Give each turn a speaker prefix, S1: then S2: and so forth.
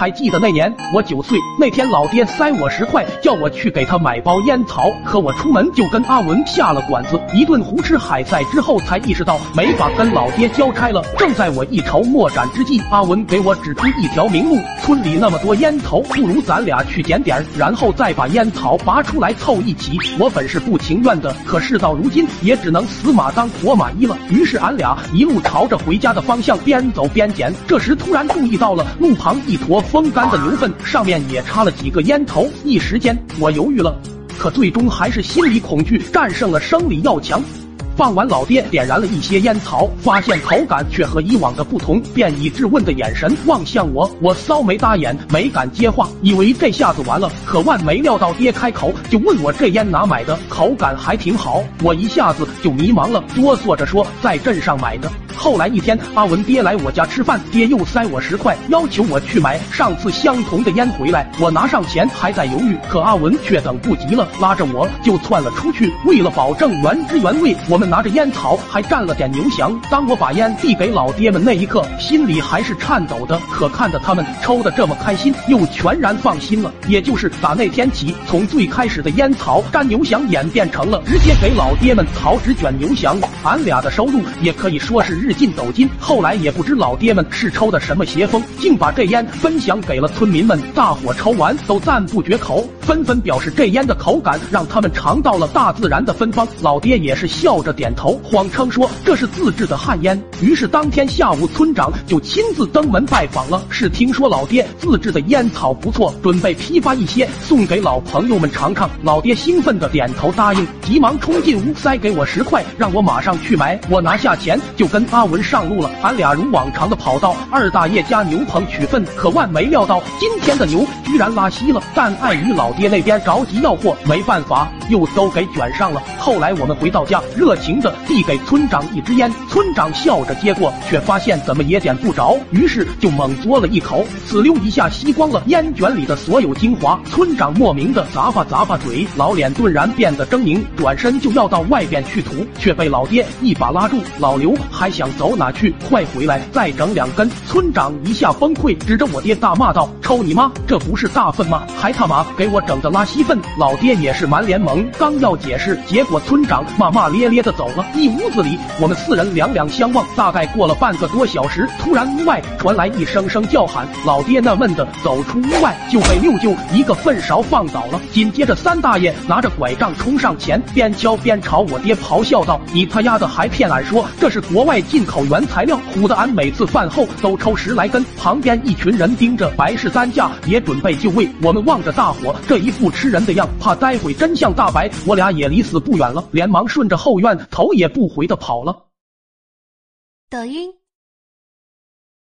S1: 还记得那年我九岁，那天老爹塞我十块，叫我去给他买包烟草。可我出门就跟阿文下了馆子，一顿胡吃海塞之后，才意识到没法跟老爹交差了。正在我一筹莫展之际，阿文给我指出一条明路：村里那么多烟头，不如咱俩去捡点，然后再把烟草拔出来凑一起。我本是不情愿的，可事到如今也只能死马当活马医了。于是俺俩一路朝着回家的方向边走边捡。这时突然注意到了路旁一坨风干的牛粪，上面也插了几个烟头。一时间我犹豫了，可最终还是心理恐惧战胜了生理要强。放完，老爹点燃了一些烟草，发现口感却和以往的不同，便以质问的眼神望向我。我骚眉搭眼，没敢接话，以为这下子完了。可万没料到，爹开口就问我这烟哪买的，口感还挺好。我一下子就迷茫了，哆嗦着说在镇上买的。后来一天，阿文爹来我家吃饭，爹又塞我十块，要求我去买上次相同的烟回来。我拿上钱还在犹豫，可阿文却等不及了，拉着我就窜了出去。为了保证原汁原味，我们拿着烟草还蘸了点牛翔。当我把烟递给老爹们那一刻，心里还是颤抖的。可看着他们抽的这么开心，又全然放心了。也就是打那天起，从最开始的烟草蘸牛翔，演变成了直接给老爹们草纸卷牛翔。俺俩的收入也可以说是日。日进斗金，后来也不知老爹们是抽的什么邪风，竟把这烟分享给了村民们。大伙抽完都赞不绝口，纷纷表示这烟的口感让他们尝到了大自然的芬芳。老爹也是笑着点头，谎称说这是自制的旱烟。于是当天下午，村长就亲自登门拜访了。是听说老爹自制的烟草不错，准备批发一些送给老朋友们尝尝。老爹兴奋的点头答应，急忙冲进屋塞给我十块，让我马上去买。我拿下钱就跟阿。阿文上路了，俺俩如往常的跑到二大爷家牛棚取粪，可万没料到今天的牛居然拉稀了。但碍于老爹那边着急要货，没办法，又都给卷上了。后来我们回到家，热情的递给村长一支烟，村长笑着接过，却发现怎么也点不着，于是就猛嘬了一口，呲溜一下吸光了烟卷里的所有精华。村长莫名的咂巴咂巴嘴，老脸顿然变得狰狞，转身就要到外边去吐，却被老爹一把拉住。老刘还想。走哪去？快回来，再整两根！村长一下崩溃，指着我爹大骂道：“抽你妈！这不是大粪吗？还他妈给我整的拉稀粪！”老爹也是满脸懵，刚要解释，结果村长骂骂咧咧的走了。一屋子里，我们四人两两相望。大概过了半个多小时，突然屋外传来一声声叫喊。老爹纳闷的走出屋外，就被六舅一个粪勺放倒了。紧接着，三大爷拿着拐杖冲上前，边敲边朝我爹咆哮道：“你他丫的还骗俺说这是国外进！”进口原材料，唬得俺每次饭后都抽十来根。旁边一群人盯着白氏担架，也准备就位。我们望着大伙这一副吃人的样，怕待会真相大白，我俩也离死不远了，连忙顺着后院头也不回的跑了。
S2: 抖音。